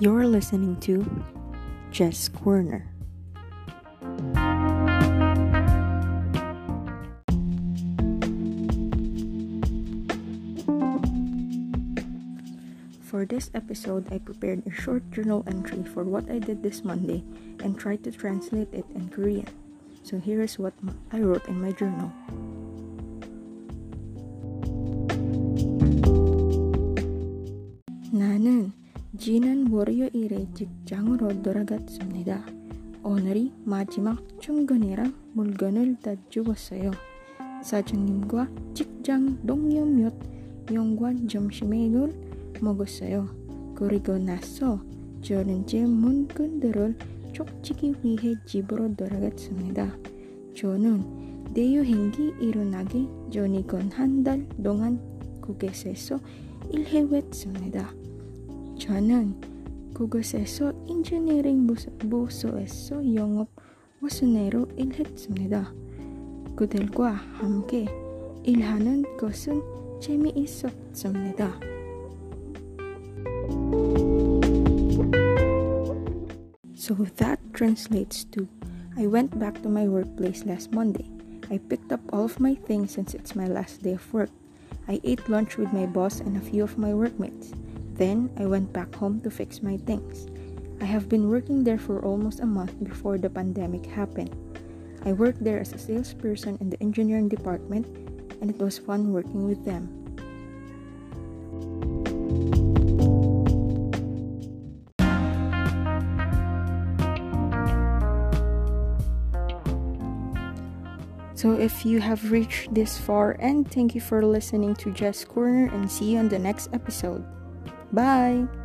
You're listening to Jess Corner. For this episode, I prepared a short journal entry for what I did this Monday and tried to translate it in Korean. So here is what I wrote in my journal. 지난 월요일에 직장으로 돌아갔습니다. 오늘이 마지막 출근이라 물건을 다 주웠어요. 사장님과 직장 동료 몇 명과 점심을 먹었어요. 그리고 나서 저는 제 물건들을 쫓기 위해 집으로 돌아갔습니다. 저는 대여행기 일어나기 전이건 한 달 동안 그곳에서 일해왔습니다. 저는 그곳에서 인지니어링 부서에서 영업 와순회로 일했습니다. 그들과 함께 일하는 것은 재미있었습니다. So that translates to I went back to my workplace last Monday. I picked up all of my things since it's my last day of work. I ate lunch with my boss and a few of my workmates. Then I went back home to fix my things. I have been working there for almost a month before the pandemic happened. I worked there as a salesperson in the engineering department, and it was fun working with them. So, if you have reached this far, and thank you for listening to Jess Corner, and see you on the next episode. Bye!